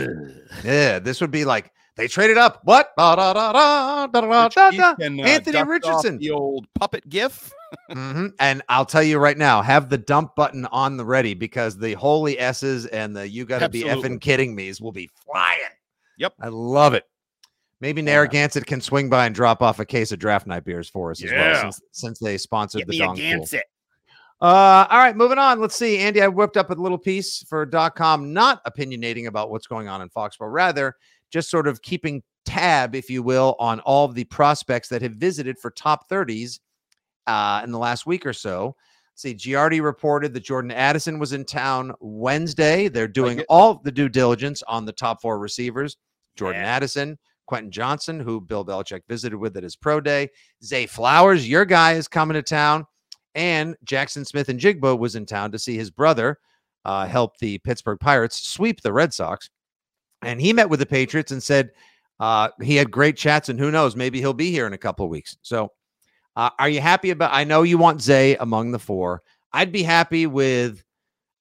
yeah, this would be like they traded up. What? Anthony Richardson. the old puppet gif. Mm-hmm. And I'll tell you right now, have the dump button on the ready because the holy S's and the you got to be effing kidding me's will be flying. Yep. I love it. Maybe Narragansett can swing by and drop off a case of draft night beers for us yeah. as well, since, since they sponsored Get the Dong Pool. Uh, all right, moving on. Let's see. Andy, I whipped up a little piece for .com, not opinionating about what's going on in Foxborough, rather just sort of keeping tab, if you will, on all of the prospects that have visited for top 30s uh, in the last week or so. Let's see, Giardi reported that Jordan Addison was in town Wednesday. They're doing all the due diligence on the top four receivers Jordan yeah. Addison, Quentin Johnston, who Bill Belichick visited with at his pro day, Zay Flowers, your guy, is coming to town, and Jackson Smith-Njigba was in town to see his brother uh, help the Pittsburgh Pirates sweep the Red Sox. And he met with the Patriots and said uh, he had great chats, and who knows, maybe he'll be here in a couple of weeks. So, uh, are you happy about? I know you want Zay among the four. I'd be happy with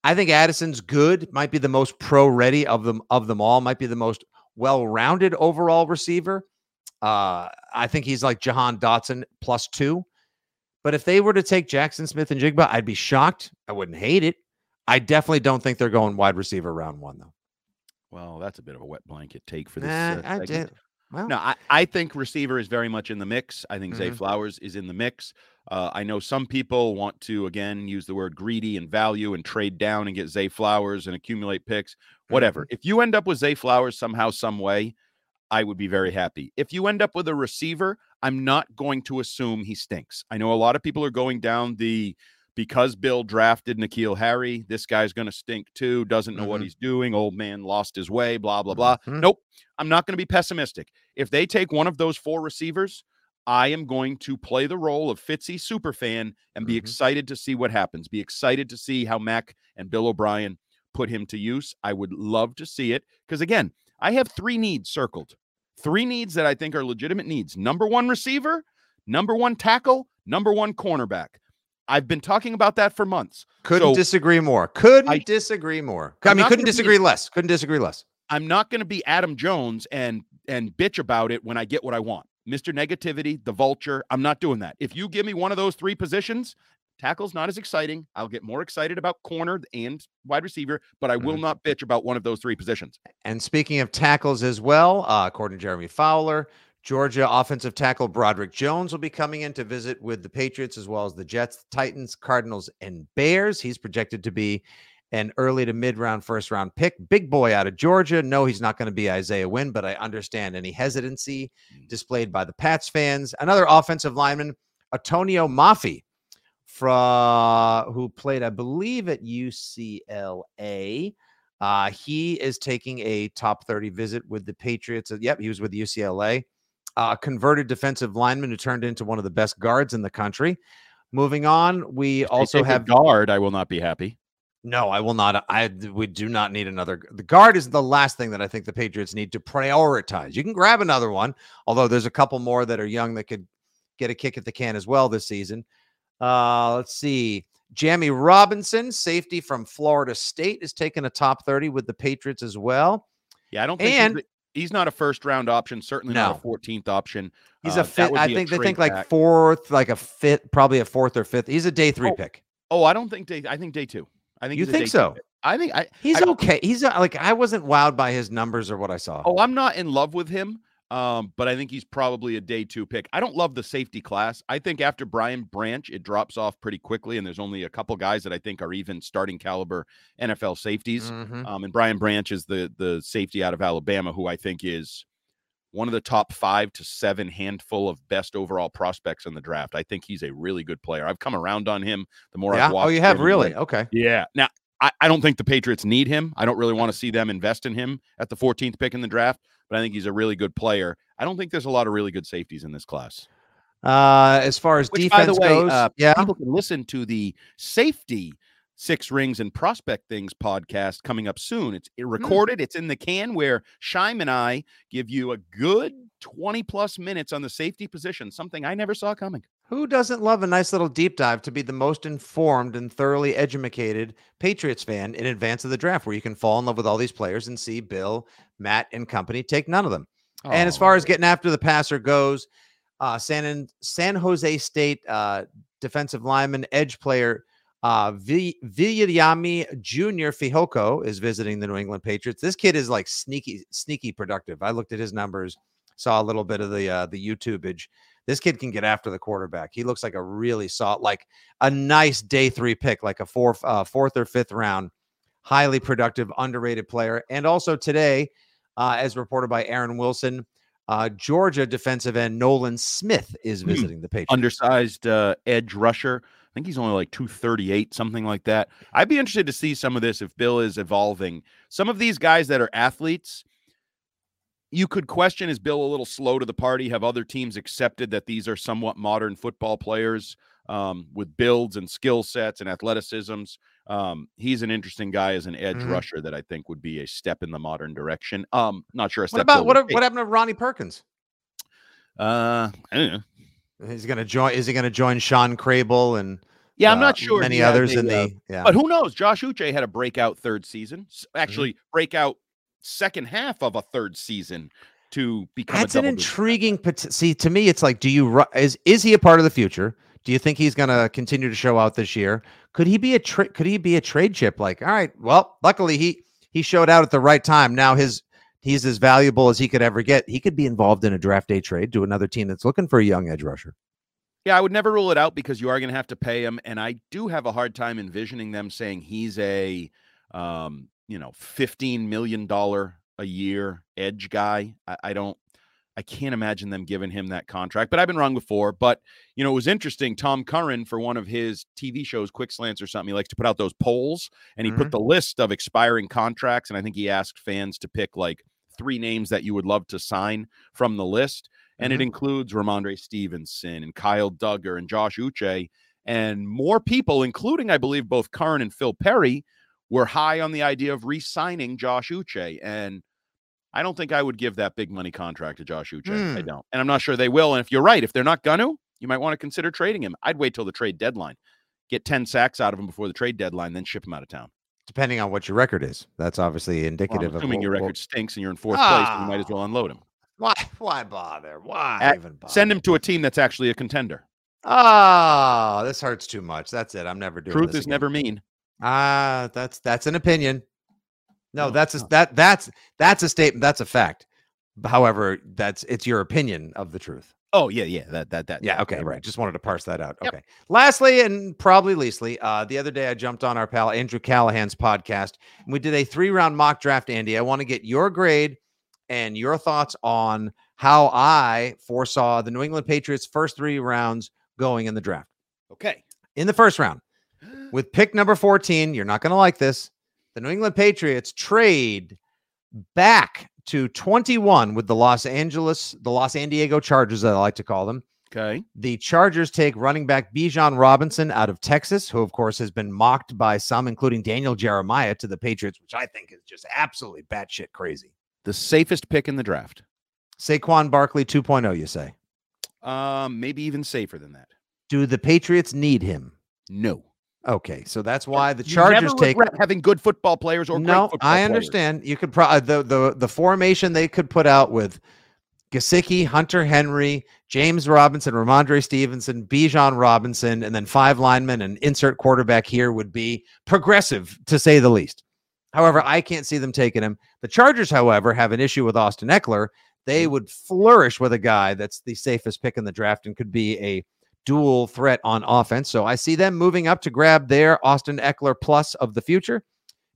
I think Addison's good, might be the most pro ready of them of them all, might be the most well rounded overall receiver. Uh, I think he's like Jahan Dotson plus two. But if they were to take Jackson Smith-Njigba, I'd be shocked. I wouldn't hate it. I definitely don't think they're going wide receiver round one, though. Well, that's a bit of a wet blanket take for this. Nah, uh, I did. Well, No, I, I think receiver is very much in the mix. I think Zay Mhm. Flowers is in the mix. Uh, I know some people want to again use the word greedy and value and trade down and get Zay Flowers and accumulate picks. Whatever. If you end up with Zay Flowers somehow, some way, I would be very happy. If you end up with a receiver, I'm not going to assume he stinks. I know a lot of people are going down the because Bill drafted N'Keal Harry, this guy's going to stink too, doesn't know what Mhm. he's doing, old man lost his way, blah, blah, blah. Mhm. Nope. I'm not going to be pessimistic. If they take one of those four receivers, I am going to play the role of Fitzy superfan and be Mhm. excited to see what happens. Be excited to see how Mac and Bill O'Brien put him to use. I would love to see it because again, I have three needs circled. Three needs that I think are legitimate needs. Number one receiver, number one tackle, number one cornerback. I've been talking about that for months. couldn't so- disagree more. Couldn't I- disagree more. I I'm mean, couldn't gonna be- disagree less. Couldn't disagree less. I'm not going to be Adam Jones and and bitch about it when I get what I want. Mr. Negativity, the vulture, I'm not doing that. If you give me one of those three positions, tackle's not as exciting. I'll get more excited about corner and wide receiver, but I will Mhm. not bitch about one of those three positions. And speaking of tackles as well, uh, according to Jeremy Fowler, Georgia offensive tackle Broderick Jones will be coming in to visit with the Patriots as well as the Jets, Titans, Cardinals, and Bears. He's projected to be an early to mid round first round pick. Big boy out of Georgia. No, he's not going to be Isaiah Wynn, but I understand any hesitancy displayed by the Pats fans. Another offensive lineman, Atonio Mafi, from who played, I believe, at UCLA. Uh, he is taking a top 30 visit with the Patriots. Yep, he was with UCLA. Uh, converted defensive lineman who turned into one of the best guards in the country. Moving on, we If also have guard. I will not be happy. no, I will not. I we do not need another. The guard is the last thing that I think the Patriots need to prioritize. You can grab another one, although there's a couple more that are young that could get a kick at the can as well this season. Uh, let's see. Jammie Robinson, safety from Florida State, is taking a top 30 with the Patriots as well. Yeah, I don't think And- he's, not a first round option. Certainly not a 14th option. He's Uh, a fifth. I think they think like fourth, like a fifth, probably a fourth or fifth. He's a day three Oh, pick. Oh, I don't think day. I think day two. I think You a think so? I think I. He's I- okay. He's uh, like I wasn't wowed by his numbers or what I saw. Oh, I'm not in love with him. Um, but I think he's probably a day two pick. I don't love the safety class. I think after Brian Branch, it drops off pretty quickly, and there's only a couple guys that I think are even starting caliber NFL safeties. Mhm. Um, and Brian Branch is the the safety out of Alabama, who I think is one of the top five to seven handful of best overall prospects in the draft. I think he's a really good player. I've come around on him. The more yeah. I've watched, Oh, you have really? Okay. yeah. Now, I, I don't think the Patriots need him. I don't really want to see them invest in him at the 14th pick in the draft, but I think he's a really good player. I don't think there's a lot of really good safeties in this class. Uh, as far as Which, by defense the way, goes, uh, yeah. people can listen to the safety six rings and prospect things podcast coming up soon. It's Hmm. recorded, it's in the can where Shime and I give you a good 20 plus minutes on the safety position, something I never saw coming. Who doesn't love a nice little deep dive to be the most informed and thoroughly educated Patriots fan in advance of the draft, where you can fall in love with all these players and see Bill, Matt, and company take none of them. And as Oh, far as getting after the passer goes, uh, San San Jose State uh, defensive lineman, edge player uh, v- Jr. Fehoko is visiting the New England Patriots. This kid is like sneaky, sneaky productive. I looked at his numbers, saw a little bit of the uh, the YouTubeage. This kid can get after the quarterback. He looks like a really solid, like a nice day three pick, like a fourth, uh, fourth or fifth round, highly productive, underrated player. And also today, uh, as reported by Aaron Wilson, uh, Georgia defensive end Nolan Smith is Hmm. visiting the Patriots. undersized uh, edge rusher. I think he's only like 238, something like that. I'd be interested to see some of this if Bill is evolving. Some of these guys that are athletes, you could question is Bill a little slow to the party? Have other teams accepted that these are somewhat modern football players um, with builds and skill sets and athleticisms? Um, he's an interesting guy as an edge Mhm. rusher that I think would be a step in the modern direction. Um, not sure a step. What about what, what happened to Ronnie Perkins? Uh, I don't know. He's to join. Is he going to join Sean Crable and Yeah, I'm not uh, sure. Many he others in uh, the yeah. But who knows? Josh Uche had a breakout third season. Mm-hmm. Actually, breakout second half of a third season to become That's an intriguing. pot- See, to me, it's like, do you ru- is is he a part of the future? Do you think he's going to continue to show out this year? Could he be a tra- could he be a trade chip? Like, all right, well, luckily he he showed out at the right time. Now his he's as valuable as he could ever get. He could be involved in a draft day trade to another team that's looking for a young edge rusher. Yeah, I would never rule it out because you are going to have to pay him, and I do have a hard time envisioning them saying he's a, um, you know, fifteen million dollar a year edge guy. I, I don't, I can't imagine them giving him that contract. But I've been wrong before. But you know, it was interesting. Tom Curran for one of his TV shows, Quick Slants or something, he likes to put out those polls, and he put the list of expiring contracts, and I think he asked fans to pick like three names that you would love to sign from the list and Mhm. it includes Rhamondre Stevenson and Kyle Dugger and Josh Uche and more people, including I believe both Curran and Phil Perry, were high on the idea of re-signing Josh Uche, and I don't think I would give that big money contract to Josh Uche. I Hmm. don't, and I'm not sure they will. And if you're right, if they're not gonna, you might want to consider trading him. I'd wait till the trade deadline, get ten sacks out of him before the trade deadline, then ship him out of town. Depending on what your record is, that's obviously Well, indicative I'm of assuming your record stinks and you're in fourth place, you might as Ah. well unload him. Why? Why bother? Why At- even bother? Send him to a team that's actually a contender. Ah, this hurts too much. That's it. I'm never doing. Truth is again. never mean. Ah, that's that's an opinion. No, No, that's a, that that's that's a statement. That's a fact. However, that's it's your opinion of the truth. Oh yeah, yeah, that that that. Yeah. Okay. Right. Just wanted to parse that out. Yep. Okay. Lastly, and probably leastly, uh, the other day I jumped on our pal Andrew Callahan's podcast and we did a three round mock draft. Andy, I want to get your grade and your thoughts on how I foresaw the New England Patriots' first three rounds going in the draft. Okay. In the first round, (gasps) with pick number 14, you're not going to like this. The New England Patriots trade back to 21 with the Los Angeles, the Los San Diego Chargers, as I like to call them. Okay. The Chargers take running back Bijan Robinson out of Texas, who, of course, has been mocked by some, including Daniel Jeremiah, to the Patriots, which I think is just absolutely batshit crazy. The safest pick in the draft. Saquon Barkley 2.0, you say. Um, maybe even safer than that. Do the Patriots need him? No. Okay, so that's why the You Chargers take having good football players or no, I players. understand. You could probably uh, the the the formation they could put out with Gesicki, Hunter Henry, James Robinson, Rhamondre Stevenson, Bijan Robinson, and then five linemen and insert quarterback here would be progressive to say the least. However, I can't see them taking him. The Chargers, however, have an issue with Austin Ekeler. They mm. would flourish with a guy that's the safest pick in the draft and could be a dual threat on offense. So I see them moving up to grab their Austin Ekeler plus of the future.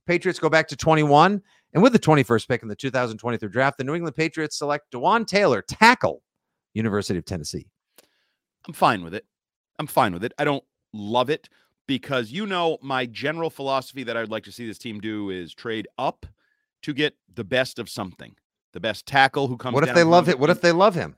Patriots go back to 21. And with the 21st pick in the 2023 draft, the New England Patriots select Dewan Taylor, tackle, University of Tennessee. I'm fine with it. I'm fine with it. I don't love it because you know my general philosophy that I'd like to see this team do is trade up to get the best of something. The best tackle who comes. What if they love it? What if they love him?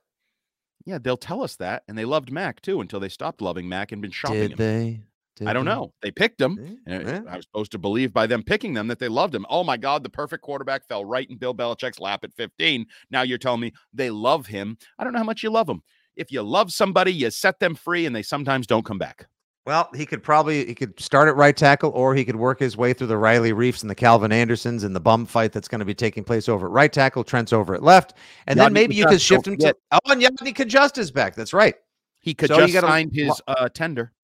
Yeah, they'll tell us that, and they loved Mac too until they stopped loving Mac and been shopping Did him. they? Did I don't they? know. They picked him. Eh. I was supposed to believe by them picking them that they loved him. Oh my God, the perfect quarterback fell right in Bill Belichick's lap at 15. Now you're telling me they love him. I don't know how much you love him. If you love somebody, you set them free and they sometimes don't come back. Well, he could probably he could start at right tackle, or he could work his way through the Riley Reiffs and the Calvin Andersons and the bum fight that's going to be taking place over at right tackle. Trent's over at left, and then maybe you could shift him to. Oh, and Yodny Cajuste is back. That's right. He could So just gotta signed his uh, tender.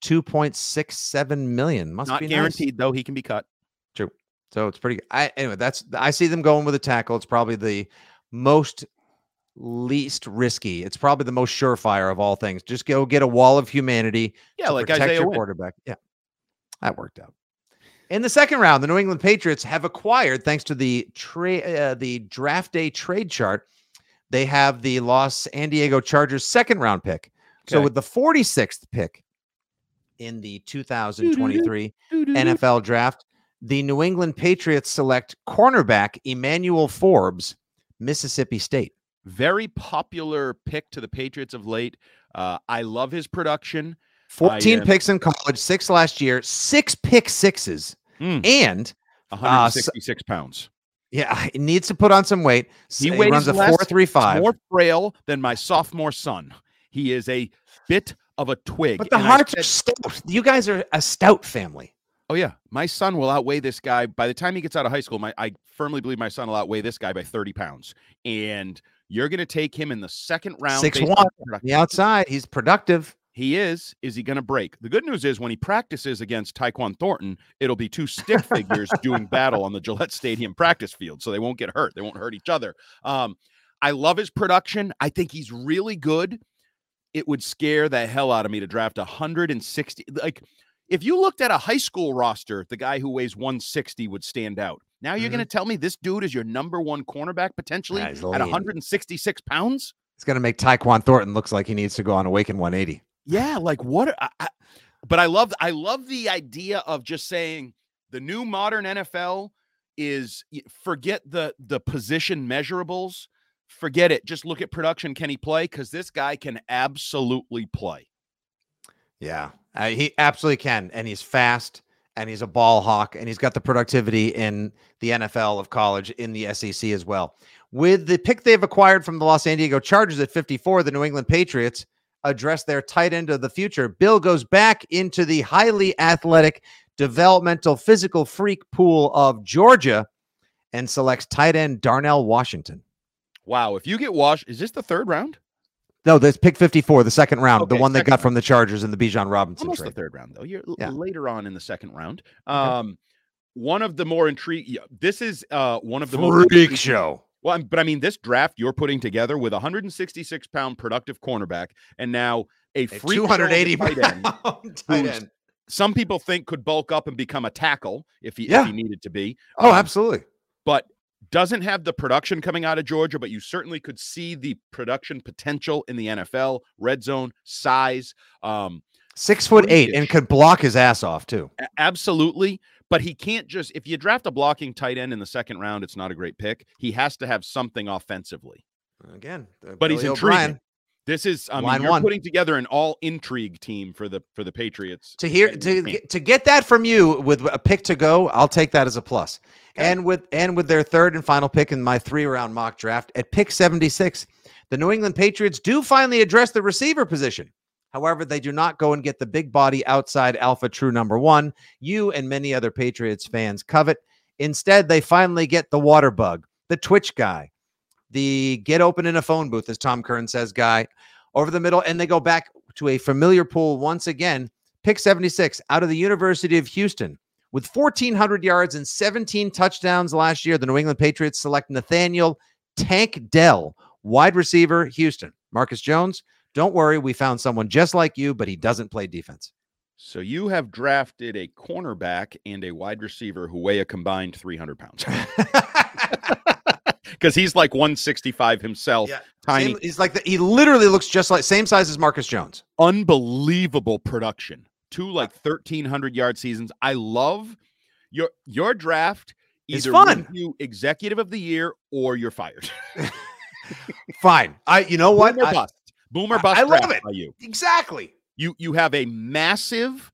Two point six seven million must Not be nice. guaranteed, though. He can be cut. True. So it's pretty. I anyway, that's I see them going with a tackle. It's probably the most least risky. It's probably the most surefire of all things. Just go get a wall of humanity Yeah, like protect Isaiah your Wynn. quarterback. Yeah, that worked out. In the second round, the New England Patriots have acquired, thanks to the trade, uh, the draft day trade chart, they have the Los San Diego Chargers second round pick. So with the 46th pick in the 2023 NFL draft, the New England Patriots select cornerback Emmanuel Forbes, Mississippi State. Very popular pick to the Patriots of late. Uh, I love his production. 14 am- picks in college, six last year, six pick sixes, Mm. and 166 pounds. yeah, (laughs) he needs to put on some weight. He weighs runs a less, four three five. more frail than my sophomore son. He is a bit of a twig. But the Harts said- are stout. You guys are a stout family. Oh yeah, my son will outweigh this guy by the time he gets out of high school. My I firmly believe my son will outweigh this guy by thirty pounds, and you're going to take him in the second round. Six one. on. The outside, he's productive. He is. Is he going to break? The good news is when he practices against Tyquan Thornton, it'll be two stick figures doing battle on the Gillette Stadium practice field, so they won't get hurt. They won't hurt each other. Um, I love his production. I think he's really good. It would scare the hell out of me to draft 160. Like, if you looked at a high school roster, the guy who weighs 160 would stand out. Now you're Mhm. going to tell me this dude is your number one cornerback potentially Yeah, at 166 pounds? It's going to make Tyquan Thornton looks like he needs to go on Awaken 180. Yeah, like what? I, I, but I love I love the idea of just saying the new modern NFL is forget the the position measurables, forget it. Just look at production. Can he play? Because this guy can absolutely play. Yeah, uh, he absolutely can, and he's fast, and he's a ball hawk, and he's got the productivity in the NFL of college in the SEC as well. With the pick they've acquired from the Los Diego Chargers at 54, the New England Patriots address their tight end of the future. Bill goes back into the highly athletic, developmental, physical freak pool of Georgia and selects tight end Darnell Washington. Wow, if you get Wash, is this the third round? No, that's pick 54, the second round, the one they got from the Chargers in the Bijan Robinson Almost trade. the third round though. You're Yeah. later on in the second round. Um, one of the more intriguing. This is uh one of the most Freak show. Well, but I mean, this draft you're putting together with a 166 pound productive cornerback, and now a, show 280 tight end. (laughs) tight end. Some people think could bulk up and become a tackle if he Yeah. if he needed to be. Oh, Um, absolutely. But doesn't have the production coming out of Georgia, but you certainly could see the production potential in the NFL, red zone, size. Um, Six foot eight and could block his ass off too. Absolutely. But he can't just, if you draft a blocking tight end in the second round, it's not a great pick. He has to have something offensively. Again, But he's Billy intriguing. O'Brien. This is, I mean, you're one. putting together an all intrigue team for the for the Patriots. To hear to get, to get that from you with a pick to go, I'll take that as a plus. Okay. And with and with their third and final pick in my three round mock draft at pick 76, the New England Patriots do finally address the receiver position. However, they do not go and get the big body outside alpha true number one you and many other Patriots fans covet. Instead, they finally get the water bug, the Twitch guy, the get open in a phone booth, as Tom Curran says, guy over the middle. And they go back to a familiar pool once again. Pick 76 out of the University of Houston with 1,400 yards and 17 touchdowns last year. The New England Patriots select Nathaniel Tank Dell, wide receiver, Houston. Marcus Jones, don't worry. We found someone just like you, but he doesn't play defense. So you have drafted a cornerback and a wide receiver who weigh a combined 300 pounds (laughs) because he's like 165 himself. Yeah, Tiny, Same- he's like the, he literally looks just like same size as Marcus Jones. unbelievable production. Two like 1300 yard seasons. I love your your draft. It's Either fun. you executive of the year or you're fired. (laughs) Fine. I you know what? Boomer I- bust. Boomer bust. I love draft it. By you. exactly. You you have a massive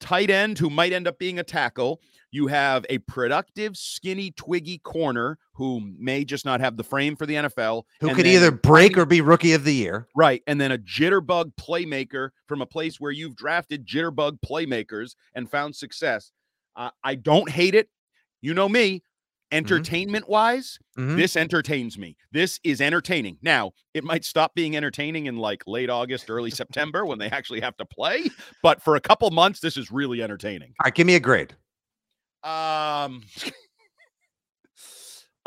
tight end who might end up being a tackle. You have a productive, skinny, twiggy corner who may just not have the frame for the NFL. Who could then either break or be rookie of the year. right, and then a jitterbug playmaker from a place where you've drafted jitterbug playmakers and found success. Uh, I don't hate it. You know me. Entertainment wise, Mhm. this entertains me. This is entertaining. Now, it might stop being entertaining in like late August, early (laughs) September when they actually have to play, but for a couple months this is really entertaining. All right, give me a grade. Um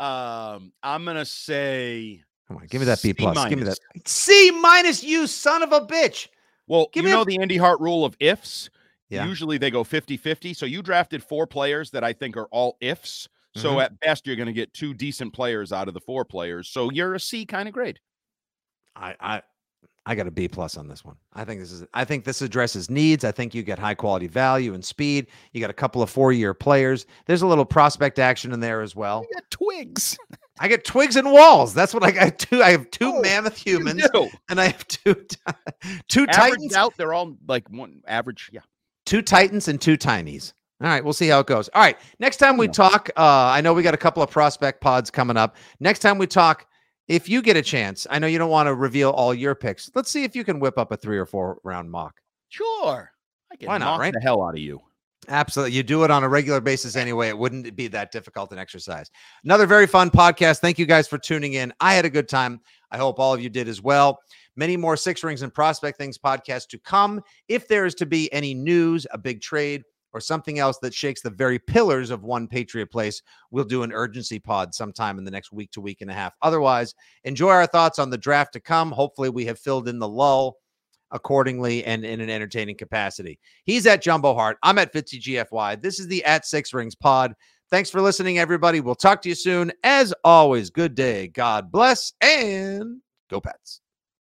(laughs) um I'm to say Come on, give me that B plus. Give me that. C minus. You son of a bitch. well, Give you me a- know the Andy Hart rule of ifs. Yeah. Usually they go 50-50. So you drafted four players that I think are all ifs. So Mhm. at best you're going to get two decent players out of the four players. So you're a C kind of grade. I I I got a B plus on this one. I think this is I think this addresses needs. I think you get high quality value and speed. You got a couple of four year players. There's a little prospect action in there as well. You got twigs. (laughs) I get twigs and walls. That's what I got. Two. I have two Oh, mammoth humans and I have two two titans, out, they're all like one average. Yeah. two titans and two tinies. All right, we'll see how it goes. All right, next time we Yeah. talk, uh, I know we got a couple of prospect pods coming up. Next time we talk, if you get a chance, I know you don't want to reveal all your picks. Let's see if you can whip up a three or four round mock. Sure. I can Why not, right? the hell out of you. Absolutely. You do it on a regular basis anyway. It wouldn't be that difficult an exercise. Another very fun podcast. Thank you guys for tuning in. I had a good time. I hope all of you did as well. Many more Six Rings and Prospect Things podcasts to come. If there is to be any news, a big trade, or something else that shakes the very pillars of one Patriot place, we'll do an urgency pod sometime in the next week to week and a half. Otherwise, enjoy our thoughts on the draft to come. Hopefully, we have filled in the lull accordingly and in an entertaining capacity. He's at Jumbo Hart. I'm at Fitzy GFY. This is the At Six Rings pod. Thanks for listening, everybody. We'll talk to you soon. As always, good day. God bless and go Pats.